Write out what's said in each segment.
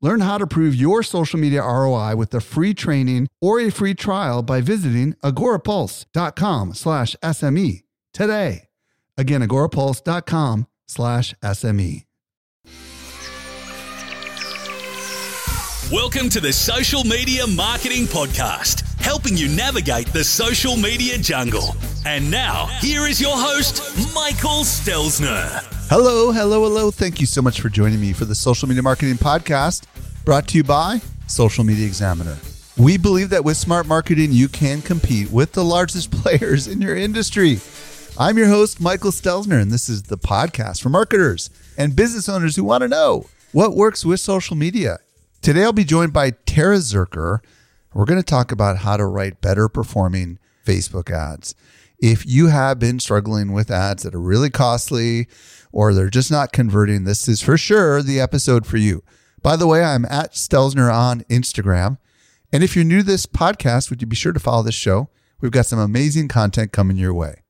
Learn how to prove your social media ROI with a free training or a free trial by visiting agorapulse.com slash SME today. Again, agorapulse.com slash SME. Welcome to the Social Media Marketing Podcast, helping you navigate the social media jungle. And now, here is your host, Michael Stelzner. Hello, hello, hello. Thank you so much for joining me for the Social Media Marketing Podcast brought to you by Social Media Examiner. We believe that with smart marketing, you can compete with the largest players in your industry. I'm your host, Michael Stelzner, and this is the podcast for marketers and business owners who want to know what works with social media. Today, I'll be joined by Tara Zirker. We're going to talk about how to write better performing Facebook ads. If you have been struggling with ads that are really costly or they're just not converting, this is for sure the episode for you. By the way, I'm at Stelzner on Instagram. And if you're new to this podcast, would you be sure to follow this show? We've got some amazing content coming your way.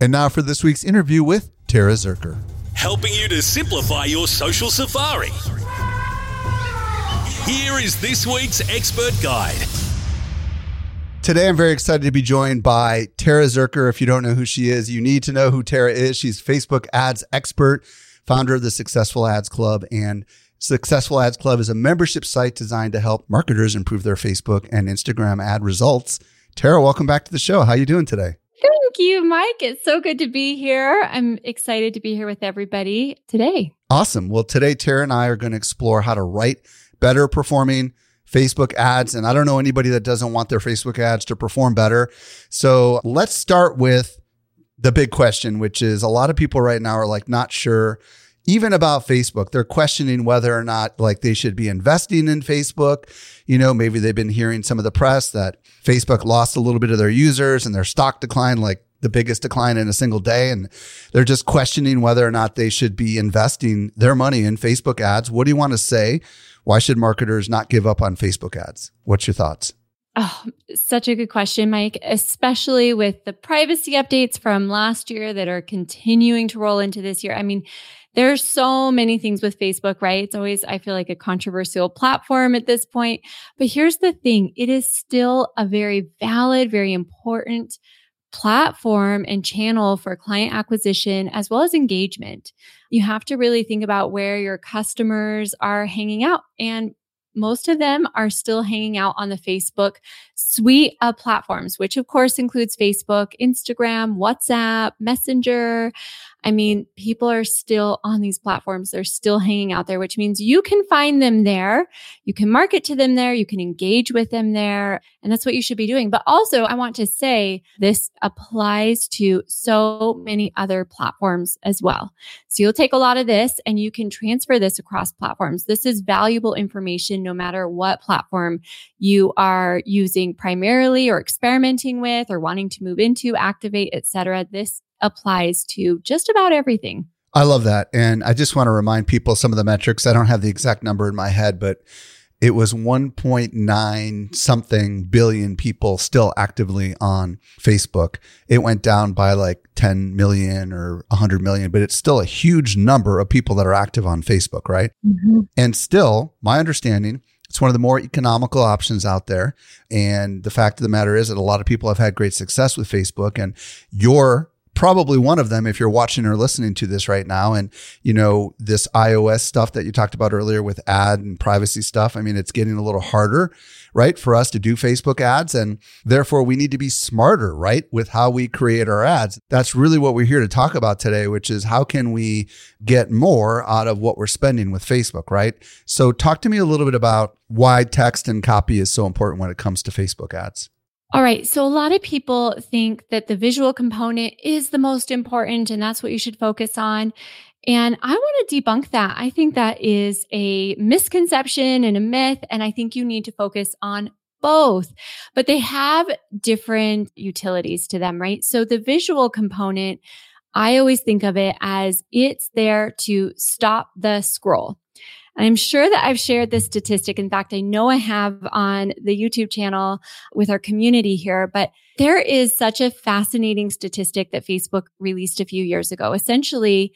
And now for this week's interview with Tara Zirker. Helping you to simplify your social safari. Here is this week's expert guide. Today, I'm very excited to be joined by Tara Zirker. If you don't know who she is, you need to know who Tara is. She's Facebook ads expert, founder of the Successful Ads Club. And Successful Ads Club is a membership site designed to help marketers improve their Facebook and Instagram ad results. Tara, welcome back to the show. How are you doing today? Thank you, Mike. It's so good to be here. I'm excited to be here with everybody today. Awesome. Well, today, Tara and I are going to explore how to write better performing Facebook ads. And I don't know anybody that doesn't want their Facebook ads to perform better. So let's start with the big question, which is a lot of people right now are like not sure even about Facebook. They're questioning whether or not like they should be investing in Facebook. You know, maybe they've been hearing some of the press that Facebook lost a little bit of their users and their stock declined like the biggest decline in a single day. And they're just questioning whether or not they should be investing their money in Facebook ads. What do you want to say? Why should marketers not give up on Facebook ads? What's your thoughts? Oh, such a good question, Mike, especially with the privacy updates from last year that are continuing to roll into this year. I mean, there's so many things with Facebook, right? It's always, I feel like a controversial platform at this point. But here's the thing. It is still a very valid, very important platform and channel for client acquisition as well as engagement. You have to really think about where your customers are hanging out and most of them are still hanging out on the Facebook suite of platforms, which of course includes Facebook, Instagram, WhatsApp, Messenger. I mean, people are still on these platforms. They're still hanging out there, which means you can find them there. You can market to them there. You can engage with them there. And that's what you should be doing. But also, I want to say this applies to so many other platforms as well. So you'll take a lot of this and you can transfer this across platforms. This is valuable information no matter what platform you are using primarily or experimenting with or wanting to move into, activate, etc. This applies to just about everything. I love that. And I just want to remind people some of the metrics. I don't have the exact number in my head, but it was 1.9 something billion people still actively on Facebook. It went down by like 10 million or 100 million, but it's still a huge number of people that are active on Facebook, right? Mm-hmm. And still, my understanding, it's one of the more economical options out there. And the fact of the matter is that a lot of people have had great success with Facebook and your probably one of them if you're watching or listening to this right now. And, you know, this iOS stuff that you talked about earlier with ad and privacy stuff. I mean, it's getting a little harder, right, for us to do Facebook ads. And therefore, we need to be smarter, right, with how we create our ads. That's really what we're here to talk about today, which is how can we get more out of what we're spending with Facebook, right? So, talk to me a little bit about why text and copy is so important when it comes to Facebook ads. All right. So a lot of people think that the visual component is the most important and that's what you should focus on. And I want to debunk that. I think that is a misconception and a myth. And I think you need to focus on both, but they have different utilities to them, right? So the visual component, I always think of it as it's there to stop the scroll. I'm sure that I've shared this statistic. In fact, I know I have on the YouTube channel with our community here, but there is such a fascinating statistic that Facebook released a few years ago. Essentially,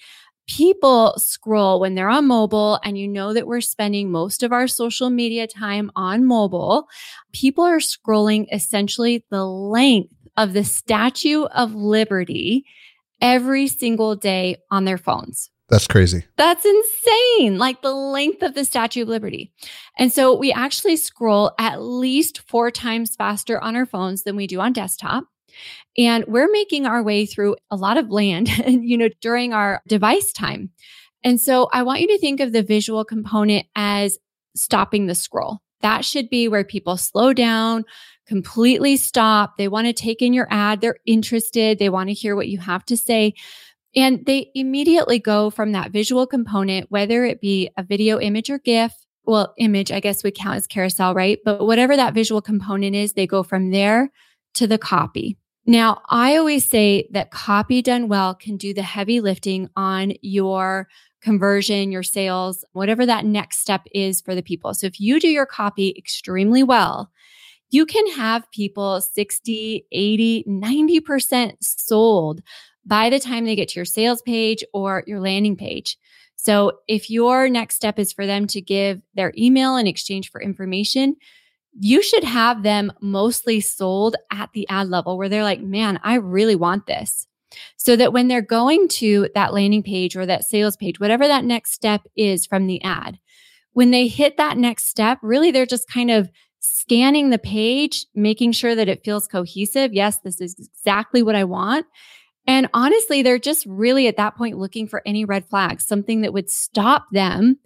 people scroll when they're on mobile and you know that we're spending most of our social media time on mobile. People are scrolling essentially the length of the Statue of Liberty every single day on their phones. That's crazy. That's insane. Like the length of the Statue of Liberty. And so we actually scroll at least four times faster on our phones than we do on desktop. And we're making our way through a lot of land, you know, during our device time. And so I want you to think of the visual component as stopping the scroll. That should be where people slow down, completely stop. They want to take in your ad. They're interested. They want to hear what you have to say. And they immediately go from that visual component, whether it be a video image or GIF. Well, image, I guess would count as carousel, right? But whatever that visual component is, they go from there to the copy. Now, I always say that copy done well can do the heavy lifting on your conversion, your sales, whatever that next step is for the people. So if you do your copy extremely well, you can have people 60, 80, 90% sold by the time they get to your sales page or your landing page. So if your next step is for them to give their email in exchange for information, you should have them mostly sold at the ad level where they're like, man, I really want this. So that when they're going to that landing page or that sales page, whatever that next step is from the ad, when they hit that next step, really they're just kind of scanning the page, making sure that it feels cohesive. Yes, this is exactly what I want. And honestly, they're just really at that point looking for any red flags, something that would stop them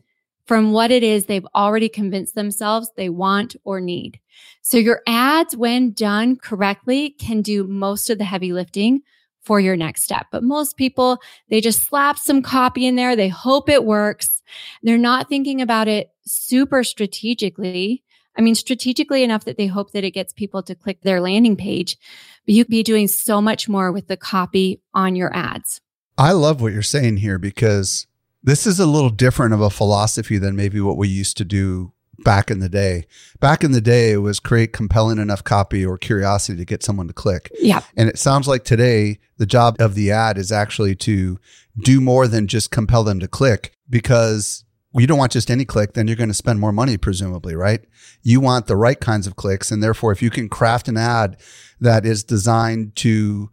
from what it is they've already convinced themselves they want or need. So your ads, when done correctly, can do most of the heavy lifting for your next step. But most people, they just slap some copy in there. They hope it works. They're not thinking about it super strategically. I mean, strategically enough that they hope that it gets people to click their landing page, but you could be doing so much more with the copy on your ads. I love what you're saying here because this is a little different of a philosophy than maybe what we used to do back in the day. Back in the day, it was create compelling enough copy or curiosity to get someone to click. Yeah. And it sounds like today, the job of the ad is actually to do more than just compel them to click because you don't want just any click, then you're going to spend more money, presumably, right? You want the right kinds of clicks. And therefore, if you can craft an ad that is designed to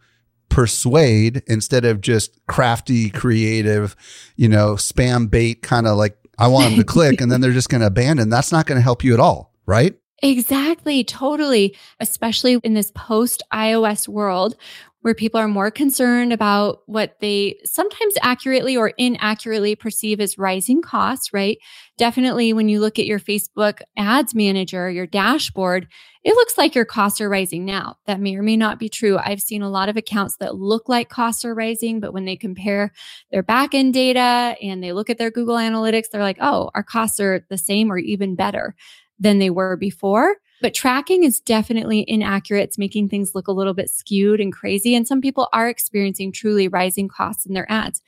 persuade instead of just crafty, creative, you know, spam bait kind of like, I want them to click and then they're just going to abandon, that's not going to help you at all, right? Exactly, totally. Especially in this post iOS world where people are more concerned about what they sometimes accurately or inaccurately perceive as rising costs, right? Definitely when you look at your Facebook ads manager, your dashboard, it looks like your costs are rising now. That may or may not be true. I've seen a lot of accounts that look like costs are rising, but when they compare their backend data and they look at their Google Analytics, they're like, oh, our costs are the same or even better than they were before. But tracking is definitely inaccurate. It's making things look a little bit skewed and crazy. And some people are experiencing truly rising costs in their ads.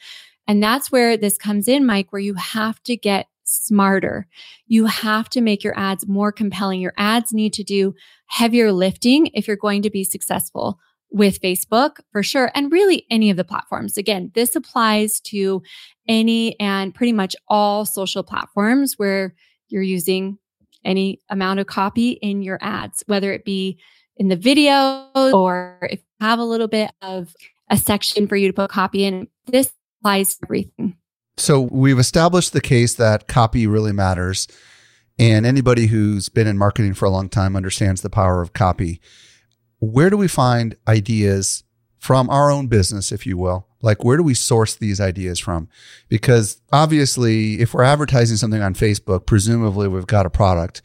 And that's where this comes in, Mike, where you have to get smarter. You have to make your ads more compelling. Your ads need to do heavier lifting if you're going to be successful with Facebook for sure. And really any of the platforms. Again, this applies to any and pretty much all social platforms where you're using any amount of copy in your ads, whether it be in the video or if you have a little bit of a section for you to put copy in. This applies to everything. So we've established the case that copy really matters. And anybody who's been in marketing for a long time understands the power of copy. Where do we find ideas from our own business, if you will, like, where do we source these ideas from? Because obviously, if we're advertising something on Facebook, presumably we've got a product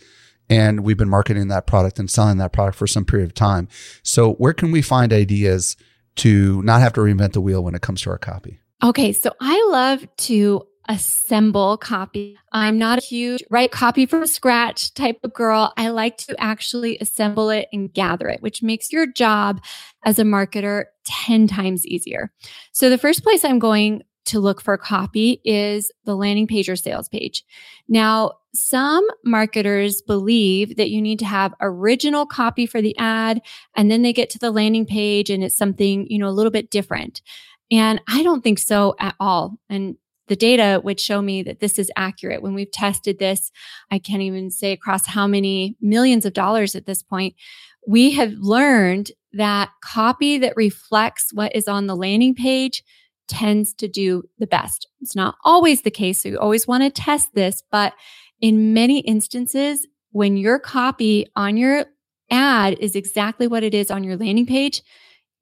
and we've been marketing that product and selling that product for some period of time. So, where can we find ideas to not have to reinvent the wheel when it comes to our copy? Okay, so I love to assemble copy. I'm not a huge write copy from scratch type of girl. I like to actually assemble it and gather it, which makes your job as a marketer 10 times easier. So the first place I'm going to look for copy is the landing page or sales page. Now, some marketers believe that you need to have original copy for the ad and then they get to the landing page and it's something, you know, a little bit different. And I don't think so at all. And the data would show me that this is accurate. When we've tested this, I can't even say across how many millions of dollars at this point, we have learned that copy that reflects what is on the landing page tends to do the best. It's not always the case. So you always want to test this, but in many instances, when your copy on your ad is exactly what it is on your landing page,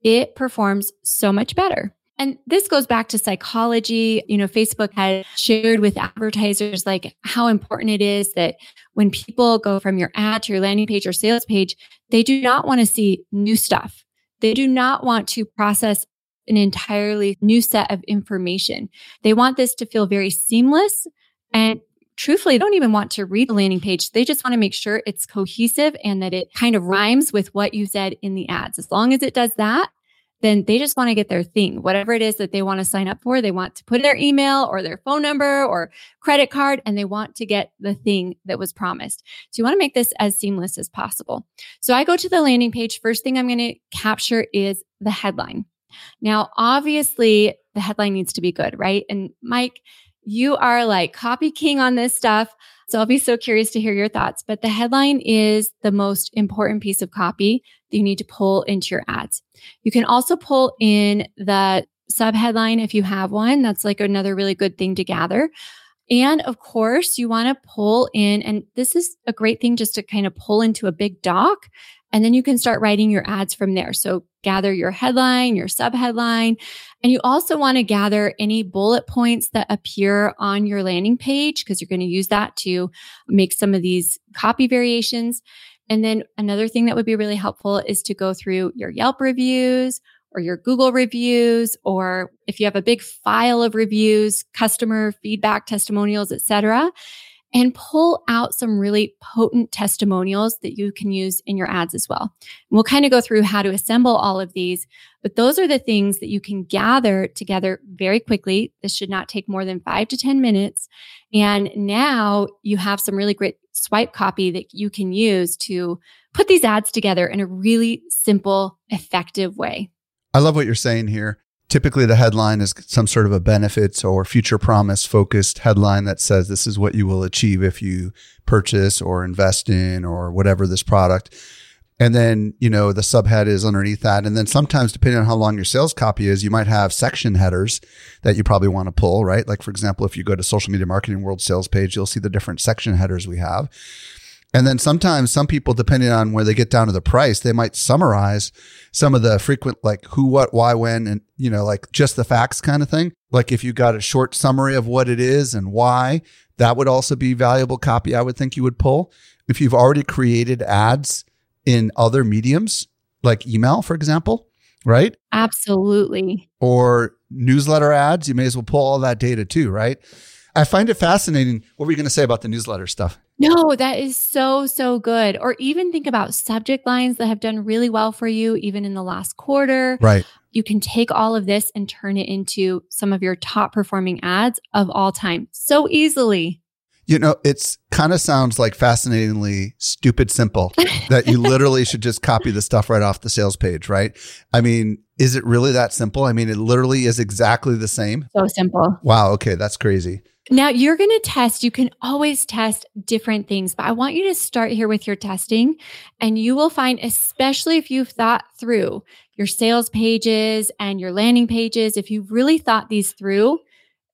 it performs so much better. And this goes back to psychology. You know, Facebook has shared with advertisers like how important it is that when people go from your ad to your landing page or sales page, they do not want to see new stuff. They do not want to process an entirely new set of information. They want this to feel very seamless and truthfully they don't even want to read the landing page. They just want to make sure it's cohesive and that it kind of rhymes with what you said in the ads. As long as it does that, then they just want to get their thing, whatever it is that they want to sign up for. They want to put their email or their phone number or credit card, and they want to get the thing that was promised. So you want to make this as seamless as possible. So I go to the landing page. First thing I'm going to capture is the headline. Now, obviously, the headline needs to be good, right? And Mike, you are like copy king on this stuff. So I'll be so curious to hear your thoughts. But the headline is the most important piece of copy that you need to pull into your ads. You can also pull in the sub headline if you have one. That's like another really good thing to gather. And of course, you want to pull in, and this is a great thing just to kind of pull into a big doc and then you can start writing your ads from there. So gather your headline, your sub headline, and you also want to gather any bullet points that appear on your landing page because you're going to use that to make some of these copy variations. And then another thing that would be really helpful is to go through your Yelp reviews or your Google reviews, or if you have a big file of reviews, customer feedback, testimonials, etc and pull out some really potent testimonials that you can use in your ads as well. And we'll kind of go through how to assemble all of these, but those are the things that you can gather together very quickly. This should not take more than five to 10 minutes. And now you have some really great swipe copy that you can use to put these ads together in a really simple, effective way. I love what you're saying here. Typically, the headline is some sort of a benefits or future promise focused headline that says this is what you will achieve if you purchase or invest in or whatever this product. And then, you know, the subhead is underneath that. And then sometimes, depending on how long your sales copy is, you might have section headers that you probably want to pull, right? Like, for example, if you go to social media marketing world sales page, you'll see the different section headers we have. And then sometimes some people, depending on where they get down to the price, they might summarize some of the frequent, like who, what, why, when, and, you know, like just the facts kind of thing. Like if you got a short summary of what it is and why, that would also be valuable copy I would think you would pull. If you've already created ads in other mediums, like email, for example, right? Absolutely. Or newsletter ads, you may as well pull all that data too, right? I find it fascinating. What were you going to say about the newsletter stuff? No, that is so, so good. Or even think about subject lines that have done really well for you, even in the last quarter. Right. You can take all of this and turn it into some of your top performing ads of all time so easily. You know, it's kind of sounds like fascinatingly stupid simple that you literally should just copy the stuff right off the sales page, right? I mean, is it really that simple? I mean, it literally is exactly the same. So simple. Wow. Okay. That's crazy. Now you're going to test. You can always test different things, but I want you to start here with your testing and you will find, especially if you've thought through your sales pages and your landing pages, if you've really thought these through,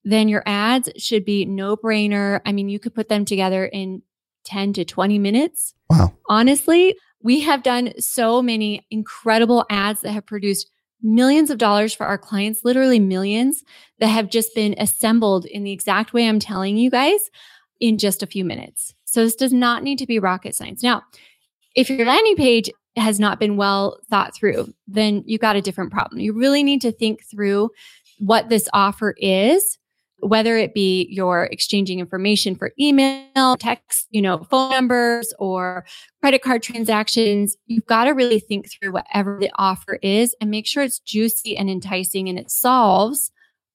then your ads should be no brainer. I mean, you could put them together in 10 to 20 minutes. Wow. Honestly, we have done so many incredible ads that have produced millions of dollars for our clients, literally millions that have just been assembled in the exact way I'm telling you guys in just a few minutes. So this does not need to be rocket science. Now, if your landing page has not been well thought through, then you've got a different problem. You really need to think through what this offer is whether it be you're exchanging information for email, text, you know, phone numbers or credit card transactions, you've got to really think through whatever the offer is and make sure it's juicy and enticing and it solves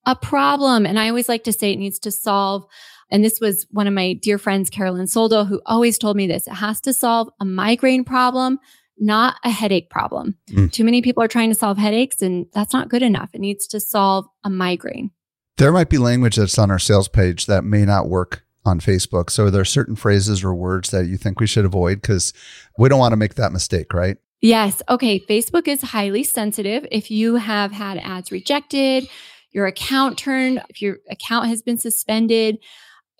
a problem. And I always like to say it needs to solve. And this was one of my dear friends, Carolyn Soldo, who always told me this. It has to solve a migraine problem, not a headache problem. Mm. Too many people are trying to solve headaches and that's not good enough. It needs to solve a migraine. There might be language that's on our sales page that may not work on Facebook. So are there certain phrases or words that you think we should avoid? Because we don't want to make that mistake, right? Yes. Okay. Facebook is highly sensitive. If you have had ads rejected, your account turned, if your account has been suspended,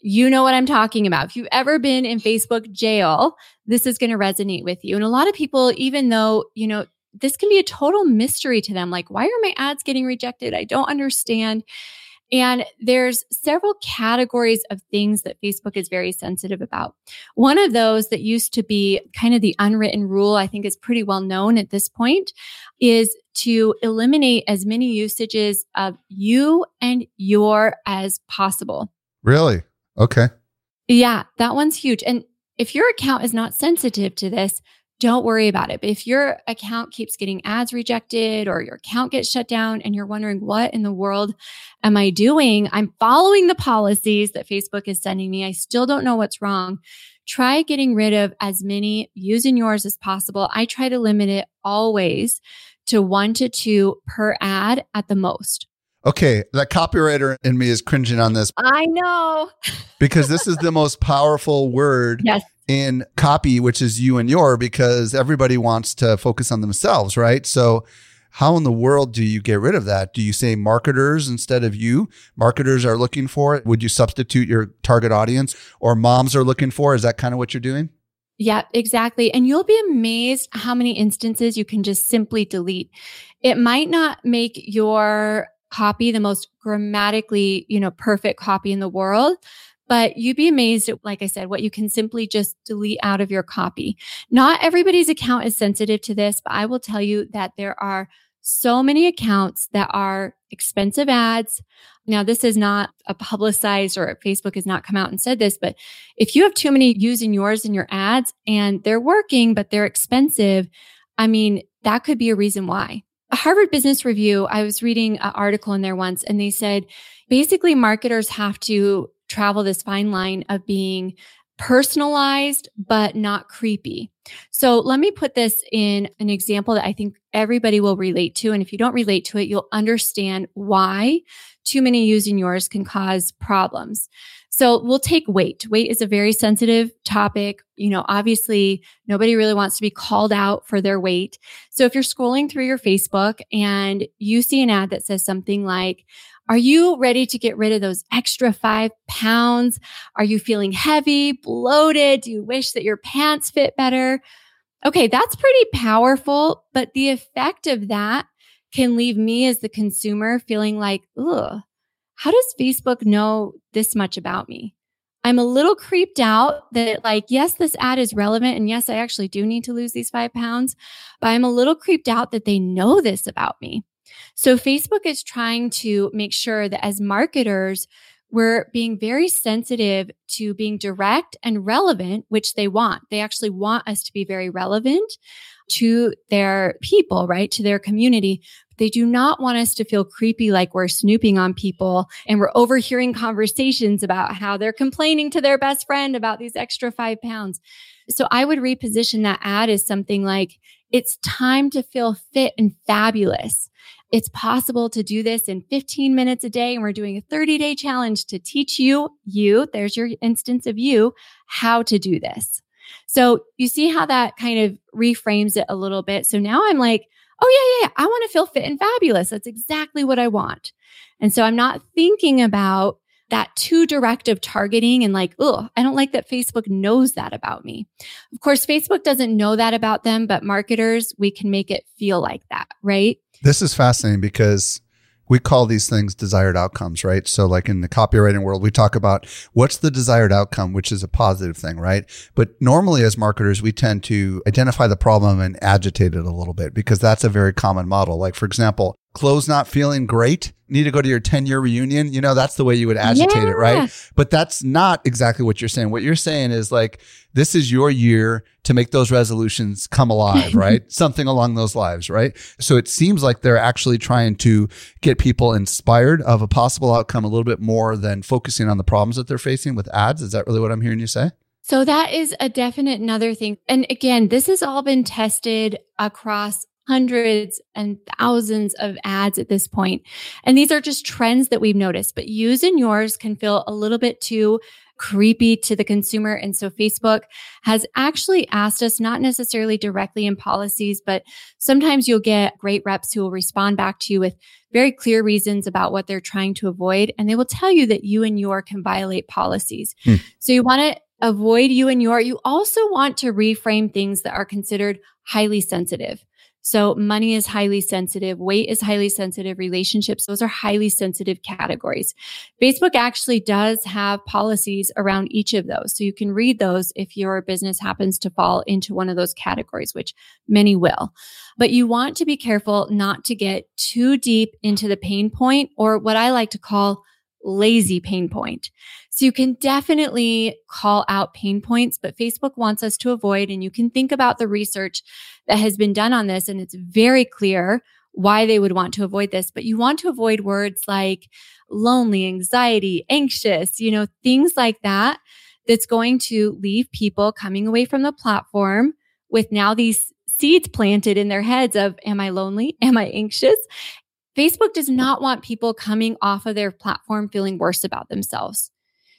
you know what I'm talking about. If you've ever been in Facebook jail, this is going to resonate with you. And a lot of people, even though, you know, this can be a total mystery to them, like, why are my ads getting rejected? I don't understand. And there's several categories of things that Facebook is very sensitive about. One of those that used to be kind of the unwritten rule, I think is pretty well known at this point, is to eliminate as many usages of you and your as possible. Really? Okay. Yeah, that one's huge. And if your account is not sensitive to this, don't worry about it. But if your account keeps getting ads rejected or your account gets shut down and you're wondering, what in the world am I doing? I'm following the policies that Facebook is sending me. I still don't know what's wrong. Try getting rid of as many using yours as possible. I try to limit it always to one to two per ad at the most. Okay, that copywriter in me is cringing on this. I know. because this is the most powerful word yes in copy, which is you and your, because everybody wants to focus on themselves, right? So, how in the world do you get rid of that? Do you say marketers instead of you? Marketers are looking for it. Would you substitute your target audience or moms are looking for? Is that kind of what you're doing? Yeah, exactly. And you'll be amazed how many instances you can just simply delete. It might not make your copy the most grammatically, you know, perfect copy in the world, but you'd be amazed at, like I said, what you can simply just delete out of your copy. Not everybody's account is sensitive to this, but I will tell you that there are so many accounts that are expensive ads. Now, this is not a publicized or Facebook has not come out and said this, but if you have too many using yours in your ads and they're working, but they're expensive, I mean, that could be a reason why. Harvard Business Review, I was reading an article in there once and they said basically marketers have to travel this fine line of being personalized, but not creepy. So let me put this in an example that I think everybody will relate to. And if you don't relate to it, you'll understand why too many using yours can cause problems. So we'll take weight. Weight is a very sensitive topic. You know, obviously nobody really wants to be called out for their weight. So if you're scrolling through your Facebook and you see an ad that says something like, are you ready to get rid of those extra five pounds? Are you feeling heavy, bloated? Do you wish that your pants fit better? Okay, that's pretty powerful, but the effect of that can leave me as the consumer feeling like, ugh, how does Facebook know this much about me? I'm a little creeped out that, like, yes, this ad is relevant. And yes, I actually do need to lose these five pounds, but I'm a little creeped out that they know this about me. So Facebook is trying to make sure that as marketers, we're being very sensitive to being direct and relevant, which they want. They actually want us to be very relevant to their people, right? To their community. They do not want us to feel creepy like we're snooping on people and we're overhearing conversations about how they're complaining to their best friend about these extra five pounds. So I would reposition that ad as something like, it's time to feel fit and fabulous. It's possible to do this in 15 minutes a day. And we're doing a 30 day challenge to teach you, you, there's your instance of you, how to do this. So you see how that kind of reframes it a little bit. So now I'm like, oh, yeah, yeah, yeah. I want to feel fit and fabulous. That's exactly what I want. And so I'm not thinking about that too direct of targeting and like, oh, I don't like that Facebook knows that about me. Of course, Facebook doesn't know that about them, but marketers, we can make it feel like that, right? This is fascinating because we call these things desired outcomes, right? So, like in the copywriting world, we talk about what's the desired outcome, which is a positive thing, right? But normally, as marketers, we tend to identify the problem and agitate it a little bit because that's a very common model. Like, for example, clothes not feeling great need to go to your 10 year reunion, you know, that's the way you would agitate yeah. it, right? But that's not exactly what you're saying. What you're saying is like, this is your year to make those resolutions come alive, right? Something along those lines, right? So it seems like they're actually trying to get people inspired of a possible outcome a little bit more than focusing on the problems that they're facing with ads. Is that really what I'm hearing you say? So that is a definite another thing. And again, this has all been tested across hundreds and thousands of ads at this point. And these are just trends that we've noticed, but use and yours can feel a little bit too creepy to the consumer. And so Facebook has actually asked us, not necessarily directly in policies, but sometimes you'll get great reps who will respond back to you with very clear reasons about what they're trying to avoid. And they will tell you that you and your can violate policies. Hmm. So you want to avoid you and your. You also want to reframe things that are considered highly sensitive. So money is highly sensitive. Weight is highly sensitive. Relationships, those are highly sensitive categories. Facebook actually does have policies around each of those. So you can read those if your business happens to fall into one of those categories, which many will. But you want to be careful not to get too deep into the pain point or what I like to call lazy pain point. So you can definitely call out pain points, but Facebook wants us to avoid, and you can think about the research that has been done on this. And it's very clear why they would want to avoid this, but you want to avoid words like lonely, anxiety, anxious, you know, things like that. That's going to leave people coming away from the platform with now these seeds planted in their heads of, am I lonely? Am I anxious? Facebook does not want people coming off of their platform feeling worse about themselves.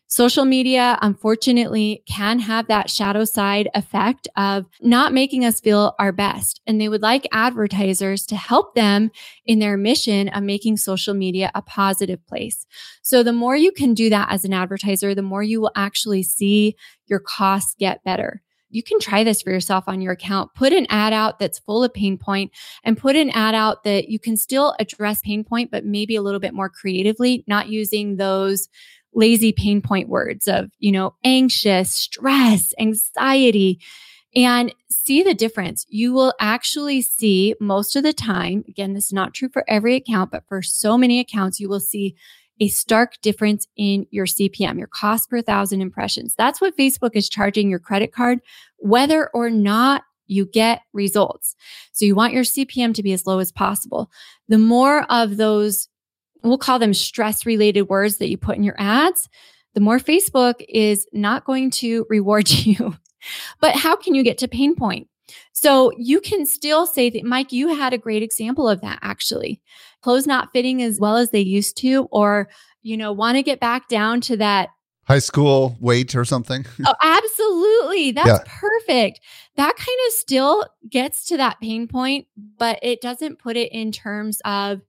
Social media, unfortunately, can have that shadow side effect of not making us feel our best. And they would like advertisers to help them in their mission of making social media a positive place. So the more you can do that as an advertiser, the more you will actually see your costs get better you can try this for yourself on your account. Put an ad out that's full of pain point and put an ad out that you can still address pain point, but maybe a little bit more creatively, not using those lazy pain point words of, you know, anxious, stress, anxiety, and see the difference. You will actually see most of the time, again, this is not true for every account, but for so many accounts, you will see a stark difference in your CPM, your cost per thousand impressions. That's what Facebook is charging your credit card, whether or not you get results. So you want your CPM to be as low as possible. The more of those, we'll call them stress related words that you put in your ads, the more Facebook is not going to reward you. but how can you get to pain point? So you can still say that, Mike, you had a great example of that actually. Clothes not fitting as well as they used to, or, you know, want to get back down to that high school weight or something. oh, absolutely. That's yeah. perfect. That kind of still gets to that pain point, but it doesn't put it in terms of,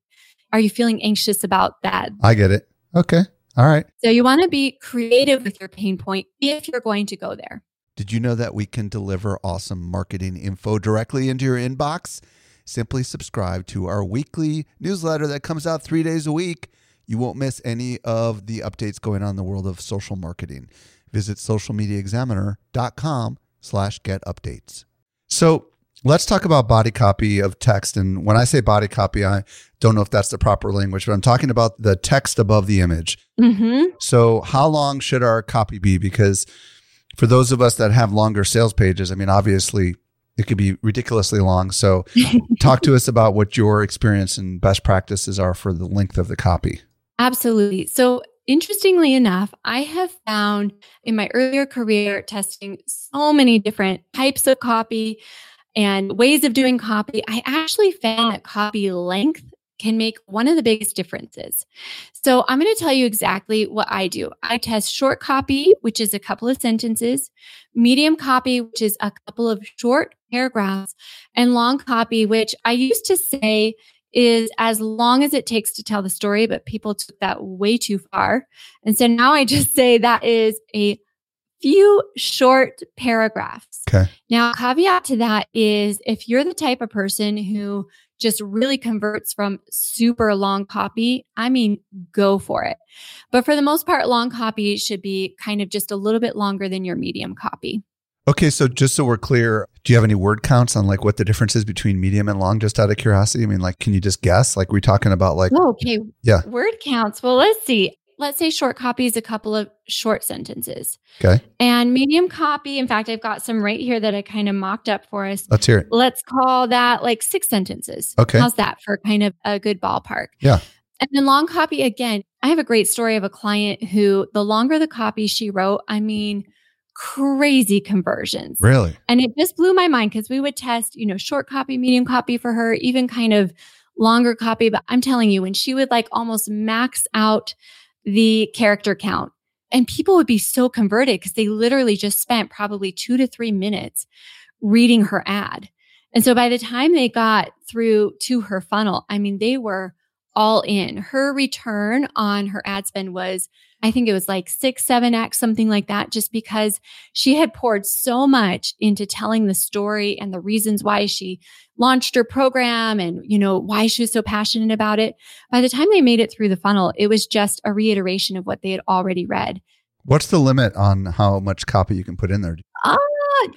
are you feeling anxious about that? I get it. Okay. All right. So you want to be creative with your pain point if you're going to go there. Did you know that we can deliver awesome marketing info directly into your inbox? Simply subscribe to our weekly newsletter that comes out three days a week. You won't miss any of the updates going on in the world of social marketing. Visit socialmediaexaminer.com slash get updates. So let's talk about body copy of text. And when I say body copy, I don't know if that's the proper language, but I'm talking about the text above the image. Mm-hmm. So how long should our copy be? Because for those of us that have longer sales pages, I mean, obviously it could be ridiculously long. So, talk to us about what your experience and best practices are for the length of the copy. Absolutely. So, interestingly enough, I have found in my earlier career testing so many different types of copy and ways of doing copy. I actually found that copy length can make one of the biggest differences. So I'm going to tell you exactly what I do. I test short copy, which is a couple of sentences, medium copy, which is a couple of short paragraphs, and long copy, which I used to say is as long as it takes to tell the story, but people took that way too far. And so now I just say that is a few short paragraphs. Okay. Now, caveat to that is if you're the type of person who just really converts from super long copy, I mean, go for it. But for the most part, long copy should be kind of just a little bit longer than your medium copy. Okay, so just so we're clear, do you have any word counts on like what the difference is between medium and long? Just out of curiosity, I mean, like, can you just guess? Like, we're talking about like, Oh, okay. Yeah. Word counts. Well, let's see. Let's say short copy is a couple of short sentences. okay, And medium copy, in fact, I've got some right here that I kind of mocked up for us. let's hear it. Let's call that like six sentences. Okay. How's that for kind of a good ballpark? Yeah. And then long copy, again, I have a great story of a client who the longer the copy she wrote, I mean, crazy conversions. Really? And it just blew my mind because we would test, you know, short copy, medium copy for her, even kind of longer copy. But I'm telling you, when she would like almost max out the character count, and people would be so converted because they literally just spent probably two to three minutes reading her ad. And so by the time they got through to her funnel, I mean, they were all in. Her return on her ad spend was, I think it was like six, seven X, something like that, just because she had poured so much into telling the story and the reasons why she launched her program and, you know, why she was so passionate about it. By the time they made it through the funnel, it was just a reiteration of what they had already read. What's the limit on how much copy you can put in there? Ah,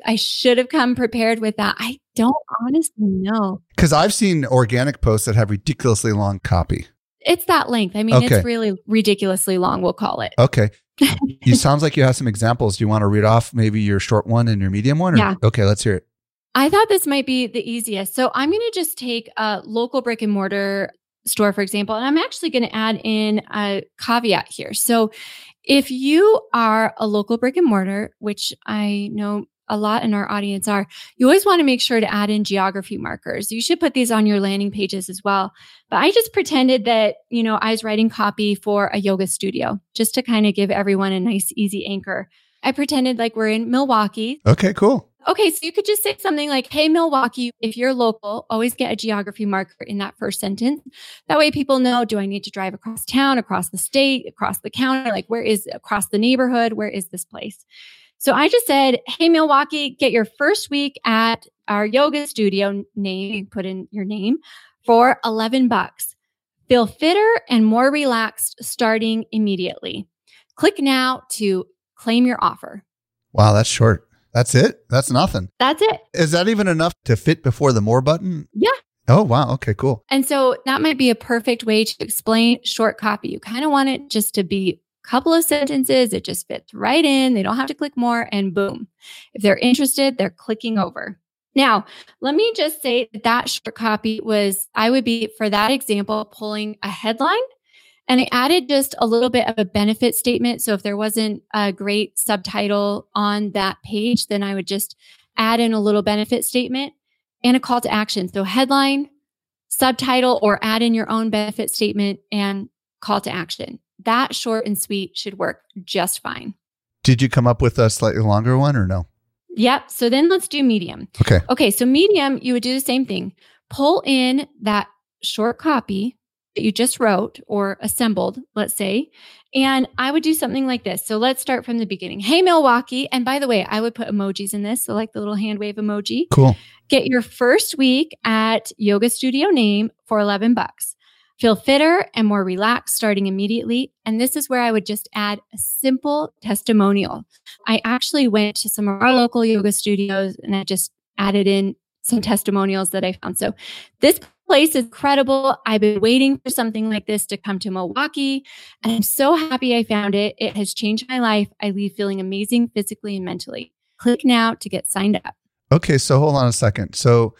I should have come prepared with that. I don't honestly know. Because I've seen organic posts that have ridiculously long copy. It's that length. I mean, Okay. it's really ridiculously long, we'll call it. Okay. you sounds like you have some examples. Do you want to read off maybe your short one and your medium one? or- Yeah. Okay, let's hear it. I thought this might be the easiest. So I'm going to just take a local brick and mortar store, for example, and I'm actually going to add in a caveat here. So if you are a local brick and mortar, which I know a lot in our audience are, you always want to make sure to add in geography markers. You should put these on your landing pages as well. But I just pretended that, you know, I was writing copy for a yoga studio just to kind of give everyone a nice, easy anchor. I pretended like we're in Milwaukee. Okay, cool. Okay, so you could just say something like, Hey, Milwaukee, if you're local, always get a geography marker in that first sentence. That way people know, do I need to drive across town, across the state, across the county? Like, where is across the neighborhood? Where is this place? So I just said, Hey, Milwaukee, get your first week at our yoga studio name, you put in your name for 11 bucks. Feel fitter and more relaxed starting immediately. Click now to claim your offer. Wow, that's short. That's it? That's nothing. That's it. Is that even enough to fit before the more button? Yeah. Oh, wow. Okay, cool. And so that might be a perfect way to explain short copy. You kind of want it just to be couple of sentences. It just fits right in. They don't have to click more and boom. If they're interested, they're clicking over. Now, let me just say that, that short copy was, I would be for that example, pulling a headline and I added just a little bit of a benefit statement. So if there wasn't a great subtitle on that page, then I would just add in a little benefit statement and a call to action. So headline, subtitle, or add in your own benefit statement and call to action. That short and sweet should work just fine. Did you come up with a slightly longer one or no? Yep. So then let's do medium. Okay. Okay. So medium, you would do the same thing. Pull in that short copy that you just wrote or assembled, let's say. And I would do something like this. So let's start from the beginning. Hey, Milwaukee. And by the way, I would put emojis in this. So like the little hand wave emoji. Cool. Get your first week at Yoga Studio Name for 11 bucks. Feel fitter and more relaxed starting immediately. And this is where I would just add a simple testimonial. I actually went to some of our local yoga studios and I just added in some testimonials that I found. So this place is incredible. I've been waiting for something like this to come to Milwaukee and I'm so happy I found it. It has changed my life. I leave feeling amazing physically and mentally. Click now to get signed up. Okay, so hold on a second. So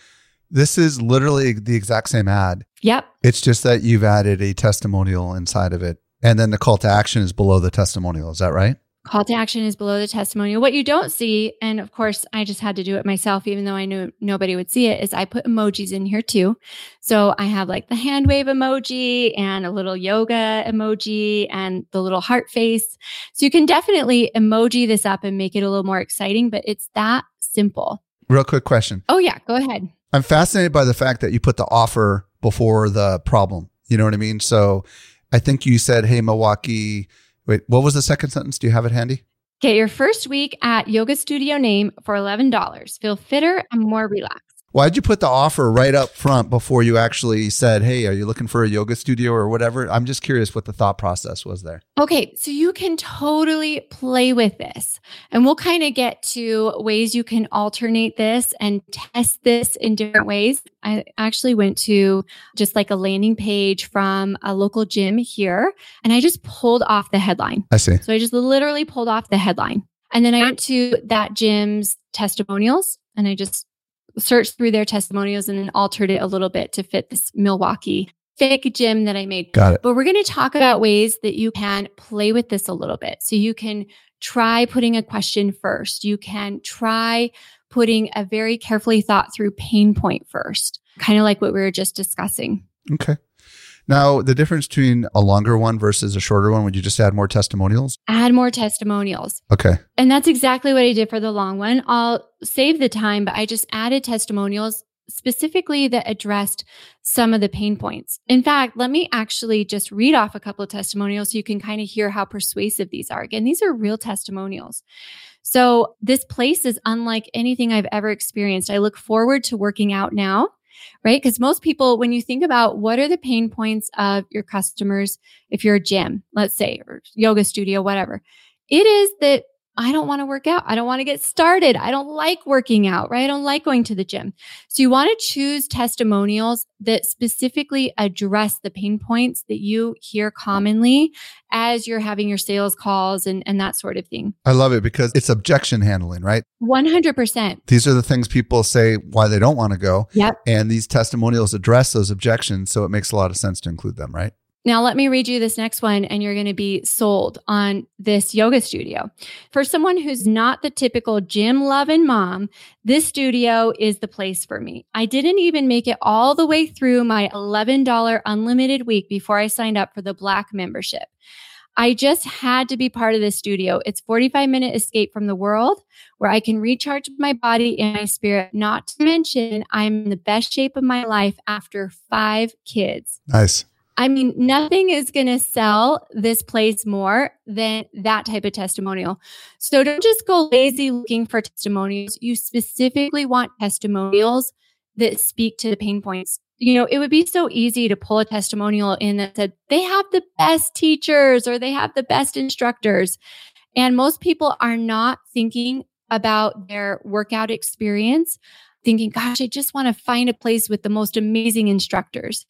this is literally the exact same ad. Yep. It's just that you've added a testimonial inside of it. And then the call to action is below the testimonial. Is that right? Call to action is below the testimonial. What you don't see, and of course, I just had to do it myself, even though I knew nobody would see it, is I put emojis in here too. So I have like the hand wave emoji and a little yoga emoji and the little heart face. So you can definitely emoji this up and make it a little more exciting, but it's that simple. Real quick question. Oh, yeah, go ahead. I'm fascinated by the fact that you put the offer before the problem. You know what I mean? So I think you said, Hey, Milwaukee. Wait, what was the second sentence? Do you have it handy? Get your first week at Yoga Studio Name for $11. Feel fitter and more relaxed. Why'd you put the offer right up front before you actually said, Hey, are you looking for a yoga studio or whatever? I'm just curious what the thought process was there. Okay, so you can totally play with this. And we'll kind of get to ways you can alternate this and test this in different ways. I actually went to just like a landing page from a local gym here and I just pulled off the headline. I see. So I just literally pulled off the headline. And then I went to that gym's testimonials and I just searched through their testimonials and then altered it a little bit to fit this Milwaukee fake gym that I made. Got it. But we're going to talk about ways that you can play with this a little bit. So you can try putting a question first. You can try putting a very carefully thought through pain point first, kind of like what we were just discussing. Okay. Now, the difference between a longer one versus a shorter one, would you just add more testimonials? Add more testimonials. Okay. And that's exactly what I did for the long one. I'll save the time, but I just added testimonials specifically that addressed some of the pain points. In fact, let me actually just read off a couple of testimonials so you can kind of hear how persuasive these are. Again, these are real testimonials. So, this place is unlike anything I've ever experienced. I look forward to working out now right? Because most people, when you think about what are the pain points of your customers, if you're a gym, let's say, or yoga studio, whatever, it is that I don't want to work out. I don't want to get started. I don't like working out, right? I don't like going to the gym. So you want to choose testimonials that specifically address the pain points that you hear commonly as you're having your sales calls and, and that sort of thing. I love it because it's objection handling, right? 100%. These are the things people say why they don't want to go. Yep. And these testimonials address those objections. So it makes a lot of sense to include them, right? Now, let me read you this next one, and you're going to be sold on this yoga studio. For someone who's not the typical gym loving mom, this studio is the place for me. I didn't even make it all the way through my $11 unlimited week before I signed up for the black membership. I just had to be part of this studio. It's 45 minute escape from the world where I can recharge my body and my spirit. Not to mention, I'm in the best shape of my life after five kids. Nice. I mean, nothing is going to sell this place more than that type of testimonial. So don't just go lazy looking for testimonials. You specifically want testimonials that speak to the pain points. You know, it would be so easy to pull a testimonial in that said they have the best teachers or they have the best instructors. And most people are not thinking about their workout experience, thinking, gosh, I just want to find a place with the most amazing instructors.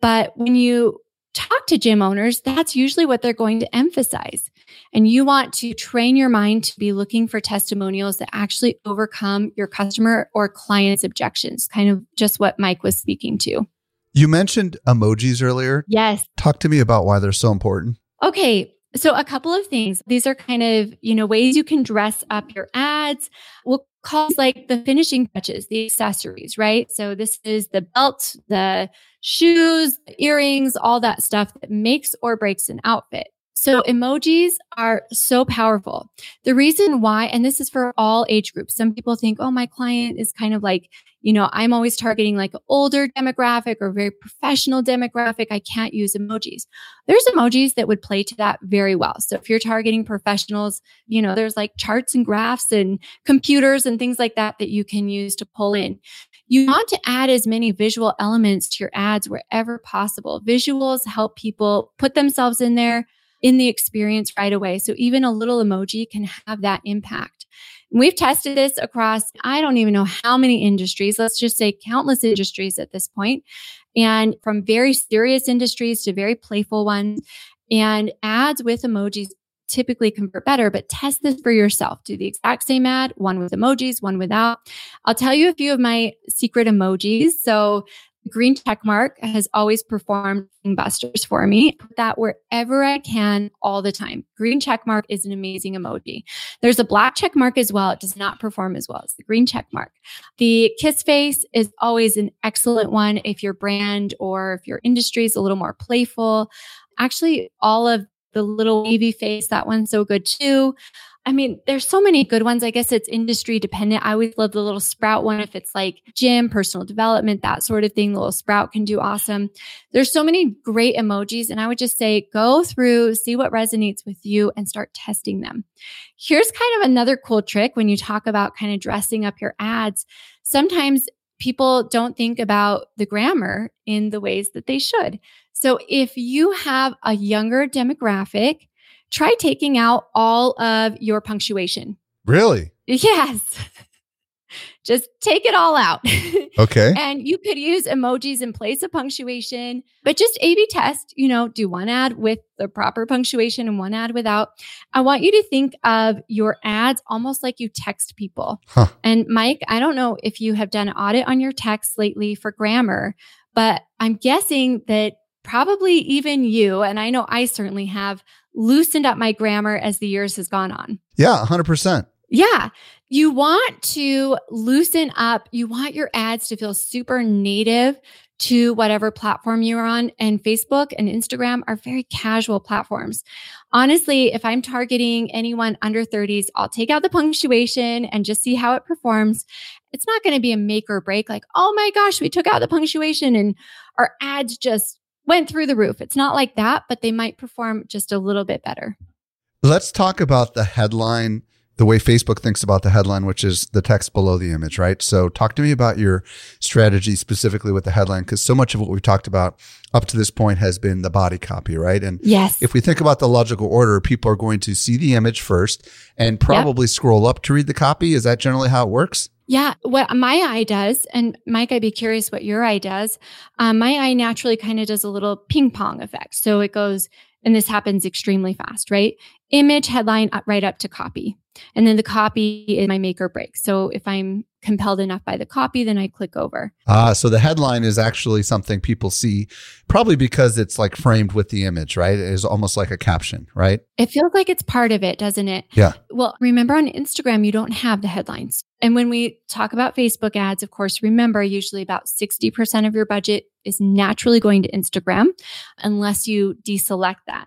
But when you talk to gym owners, that's usually what they're going to emphasize. And you want to train your mind to be looking for testimonials that actually overcome your customer or client's objections, kind of just what Mike was speaking to. You mentioned emojis earlier. Yes. Talk to me about why they're so important. Okay. So a couple of things. These are kind of, you know, ways you can dress up your ads. We'll call like the finishing touches, the accessories, right? So this is the belt, the shoes, the earrings, all that stuff that makes or breaks an outfit. So emojis are so powerful. The reason why, and this is for all age groups, some people think, oh, my client is kind of like, you know, I'm always targeting like older demographic or very professional demographic. I can't use emojis. There's emojis that would play to that very well. So if you're targeting professionals, you know, there's like charts and graphs and computers and things like that that you can use to pull in. You want to add as many visual elements to your ads wherever possible. Visuals help people put themselves in there in the experience right away. So even a little emoji can have that impact. We've tested this across, I don't even know how many industries, let's just say countless industries at this point, and from very serious industries to very playful ones. And ads with emojis typically convert better, but test this for yourself. Do the exact same ad, one with emojis, one without. I'll tell you a few of my secret emojis. So green check mark has always performed busters for me. Put that wherever I can all the time. Green check mark is an amazing emoji. There's a black check mark as well. It does not perform as well as the green check mark. The kiss face is always an excellent one if your brand or if your industry is a little more playful. Actually, all of the little wavy face, that one's so good too. I mean, there's so many good ones. I guess it's industry dependent. I always love the little sprout one. If it's like gym, personal development, that sort of thing, the little sprout can do awesome. There's so many great emojis. And I would just say go through, see what resonates with you and start testing them. Here's kind of another cool trick when you talk about kind of dressing up your ads. Sometimes people don't think about the grammar in the ways that they should. So if you have a younger demographic, try taking out all of your punctuation. Really? Yes. Just take it all out. Okay. and you could use emojis in place of punctuation, but just A B test, you know, do one ad with the proper punctuation and one ad without. I want you to think of your ads almost like you text people. Huh. And Mike, I don't know if you have done an audit on your text lately for grammar, but I'm guessing that probably even you, and I know I certainly have loosened up my grammar as the years has gone on. Yeah, 100%. Yeah. You want to loosen up. You want your ads to feel super native to whatever platform you're on. And Facebook and Instagram are very casual platforms. Honestly, if I'm targeting anyone under 30s, I'll take out the punctuation and just see how it performs. It's not going to be a make or break like, oh my gosh, we took out the punctuation and our ads just went through the roof. It's not like that, but they might perform just a little bit better. Let's talk about the headline the way Facebook thinks about the headline, which is the text below the image, right? So, talk to me about your strategy specifically with the headline, because so much of what we've talked about up to this point has been the body copy, right? And yes, if we think about the logical order, people are going to see the image first and probably yep. scroll up to read the copy. Is that generally how it works? Yeah, what my eye does, and Mike, I'd be curious what your eye does. Um, my eye naturally kind of does a little ping pong effect. So it goes, and this happens extremely fast, right? Image, headline, right up to copy. And then the copy is my make or break. So if I'm compelled enough by the copy, then I click over. Ah, so the headline is actually something people see, probably because it's like framed with the image, right? It is almost like a caption, right? It feels like it's part of it, doesn't it? Yeah. Well, remember on Instagram, you don't have the headlines. And when we talk about Facebook ads, of course, remember usually about 60% of your budget is naturally going to Instagram unless you deselect that.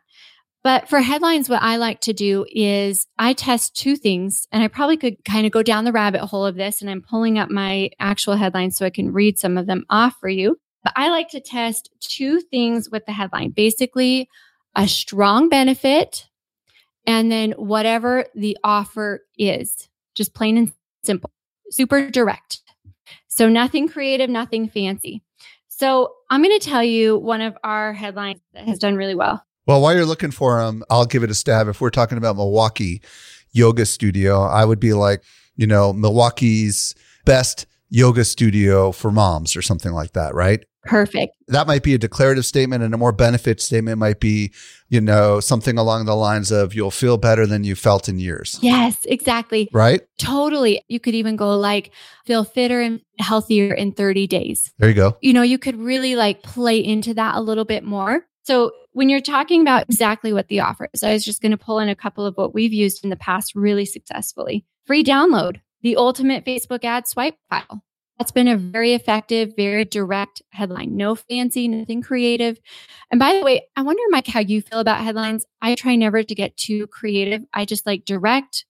But for headlines, what I like to do is I test two things, and I probably could kind of go down the rabbit hole of this. And I'm pulling up my actual headlines so I can read some of them off for you. But I like to test two things with the headline basically, a strong benefit, and then whatever the offer is, just plain and simple, super direct. So nothing creative, nothing fancy. So I'm going to tell you one of our headlines that has done really well. Well, while you're looking for them, I'll give it a stab. If we're talking about Milwaukee yoga studio, I would be like, you know, Milwaukee's best yoga studio for moms or something like that, right? Perfect. That might be a declarative statement, and a more benefit statement might be, you know, something along the lines of you'll feel better than you felt in years. Yes, exactly. Right? Totally. You could even go like feel fitter and healthier in 30 days. There you go. You know, you could really like play into that a little bit more. So when you're talking about exactly what the offer is, I was just going to pull in a couple of what we've used in the past really successfully. Free download, the ultimate Facebook ad swipe file. That's been a very effective, very direct headline. No fancy, nothing creative. And by the way, I wonder, Mike, how you feel about headlines. I try never to get too creative. I just like direct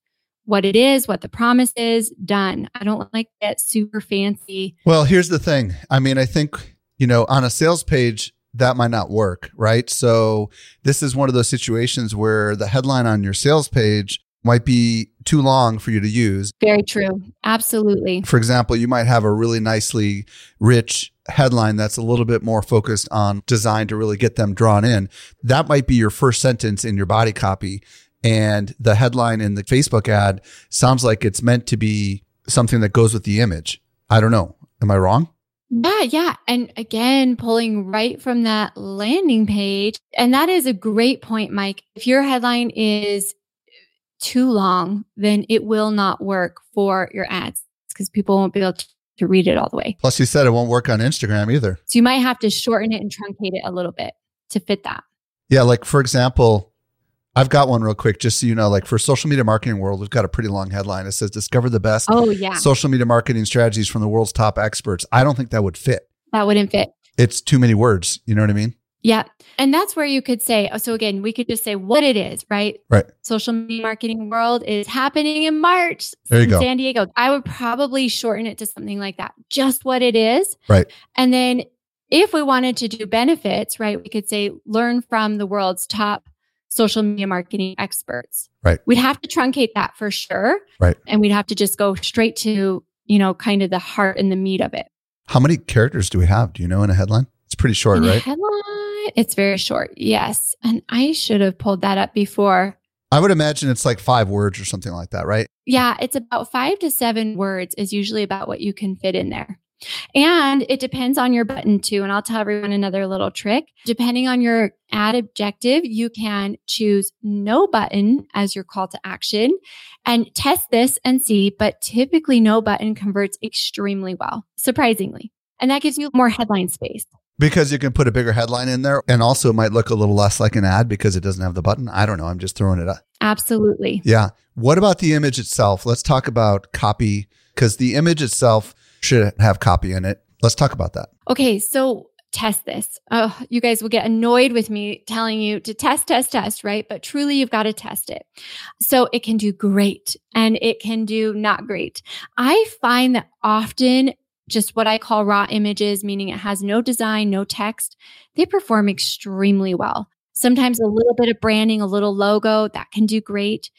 what it is, what the promise is, done. I don't like get super fancy. Well, here's the thing. I mean, I think, you know, on a sales page, that might not work, right? So this is one of those situations where the headline on your sales page might be too long for you to use. Very true. Absolutely. For example, you might have a really nicely rich headline that's a little bit more focused on design to really get them drawn in. That might be your first sentence in your body copy. And the headline in the Facebook ad sounds like it's meant to be something that goes with the image. I don't know. Am I wrong? Yeah, yeah. And again, pulling right from that landing page. And that is a great point, Mike. If your headline is too long, then it will not work for your ads because people won't be able to read it all the way. Plus, you said it won't work on Instagram either. So you might have to shorten it and truncate it a little bit to fit that. Yeah. Like, for example, I've got one real quick, just so you know. Like for social media marketing world, we've got a pretty long headline. It says "Discover the best." Oh yeah, social media marketing strategies from the world's top experts. I don't think that would fit. That wouldn't fit. It's too many words. You know what I mean? Yeah. And that's where you could say, so again, we could just say what it is, right? Right. Social media marketing world is happening in March there you in go. San Diego. I would probably shorten it to something like that. Just what it is. Right. And then if we wanted to do benefits, right, we could say learn from the world's top social media marketing experts. Right. We'd have to truncate that for sure. Right. And we'd have to just go straight to, you know, kind of the heart and the meat of it. How many characters do we have? Do you know in a headline? It's pretty short, In right? headline, it's very short. Yes. And I should have pulled that up before. I would imagine it's like five words or something like that, right? Yeah, it's about five to seven words is usually about what you can fit in there. And it depends on your button too. And I'll tell everyone another little trick. Depending on your ad objective, you can choose no button as your call to action and test this and see. But typically, no button converts extremely well, surprisingly. And that gives you more headline space. Because you can put a bigger headline in there and also it might look a little less like an ad because it doesn't have the button. I don't know. I'm just throwing it up. Absolutely. Yeah. What about the image itself? Let's talk about copy because the image itself should have copy in it. Let's talk about that. Okay, so test this. Oh, you guys will get annoyed with me telling you to test, test, test, right? But truly, you've got to test it. So it can do great and it can do not great. I find that often just what I call raw images, meaning it has no design, no text, they perform extremely well. Sometimes a little bit of branding, a little logo, that can do great.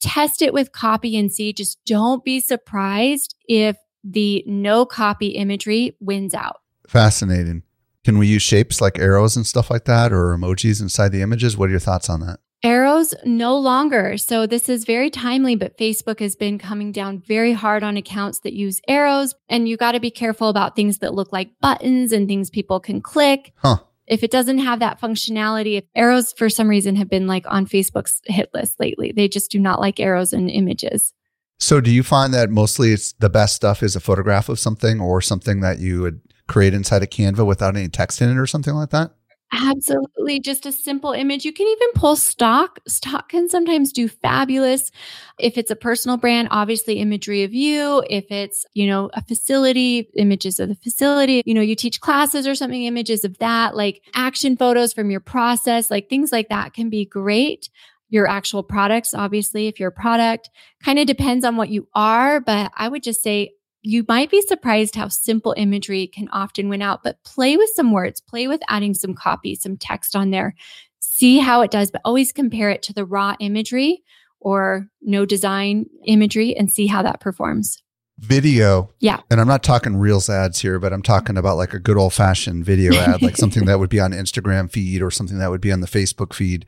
Test it with copy and see. Just don't be surprised if the no copy imagery wins out. Fascinating. Can we use shapes like arrows and stuff like that or emojis inside the images? What are your thoughts on that? Arrows no longer. So this is very timely, but Facebook has been coming down very hard on accounts that use arrows. And you got to be careful about things that look like buttons and things people can click. Huh. If it doesn't have that functionality, if arrows for some reason have been like on Facebook's hit list lately. They just do not like arrows and images. So do you find that mostly it's the best stuff is a photograph of something or something that you would create inside a Canva without any text in it or something like that? Absolutely. Just a simple image. You can even pull stock. Stock can sometimes do fabulous. If it's a personal brand, obviously imagery of you. If it's, you know, a facility, images of the facility, you know, you teach classes or something, images of that, like action photos from your process, like things like that can be great. Your actual products, obviously, if you're product, kind of depends on what you are. But I would just say you might be surprised how simple imagery can often win out, but play with some words, play with adding some copy, some text on there. See how it does, but always compare it to the raw imagery or no design imagery and see how that performs. Video. Yeah. And I'm not talking Reels ads here, but I'm talking about like a good old fashioned video ad, like something that would be on Instagram feed or something that would be on the Facebook feed.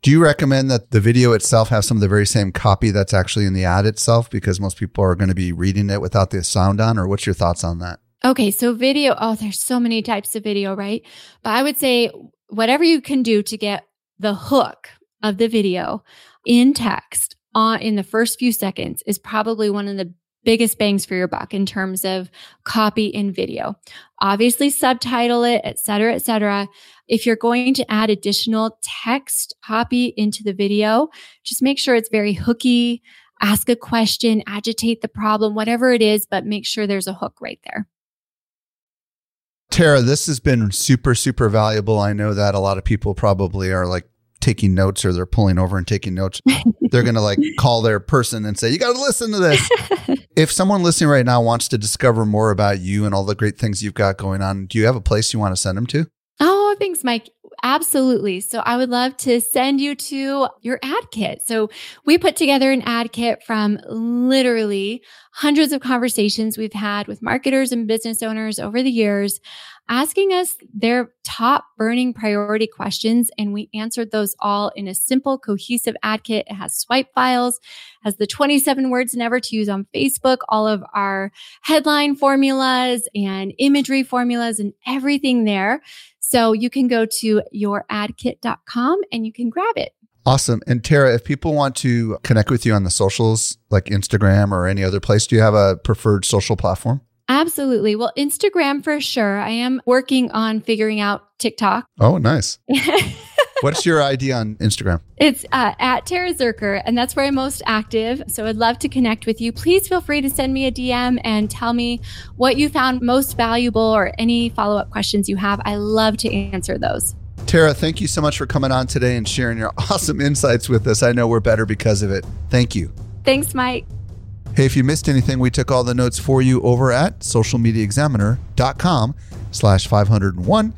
Do you recommend that the video itself have some of the very same copy that's actually in the ad itself because most people are going to be reading it without the sound on? Or what's your thoughts on that? Okay, so video, oh, there's so many types of video, right? But I would say whatever you can do to get the hook of the video in text on in the first few seconds is probably one of the biggest bangs for your buck in terms of copy and video. Obviously subtitle it, et cetera, et cetera. If you're going to add additional text copy into the video, just make sure it's very hooky, ask a question, agitate the problem, whatever it is, but make sure there's a hook right there. Tara, this has been super, super valuable. I know that a lot of people probably are like taking notes or they're pulling over and taking notes. they're going to like call their person and say, You got to listen to this. if someone listening right now wants to discover more about you and all the great things you've got going on, do you have a place you want to send them to? Oh, thanks, Mike. Absolutely. So I would love to send you to your ad kit. So we put together an ad kit from literally hundreds of conversations we've had with marketers and business owners over the years, asking us their top burning priority questions. And we answered those all in a simple, cohesive ad kit. It has swipe files, has the 27 words never to use on Facebook, all of our headline formulas and imagery formulas and everything there. So you can go to youradkit.com and you can grab it. Awesome. And Tara, if people want to connect with you on the socials, like Instagram or any other place, do you have a preferred social platform? Absolutely. Well, Instagram for sure. I am working on figuring out TikTok. Oh, nice. What's your ID on Instagram? It's uh, at Tara Zirker, and that's where I'm most active. So I'd love to connect with you. Please feel free to send me a DM and tell me what you found most valuable or any follow up questions you have. I love to answer those. Tara, thank you so much for coming on today and sharing your awesome insights with us. I know we're better because of it. Thank you. Thanks, Mike. Hey, if you missed anything, we took all the notes for you over at socialmediaexaminer.com slash 501.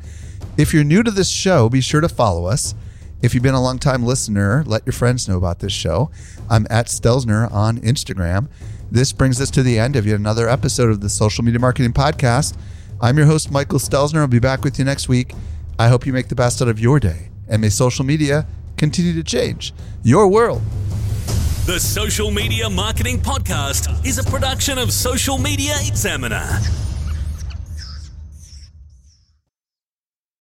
If you're new to this show, be sure to follow us. If you've been a long-time listener, let your friends know about this show. I'm at Stelzner on Instagram. This brings us to the end of yet another episode of the Social Media Marketing Podcast. I'm your host, Michael Stelzner. I'll be back with you next week. I hope you make the best out of your day. And may social media continue to change your world. The Social Media Marketing Podcast is a production of Social Media Examiner.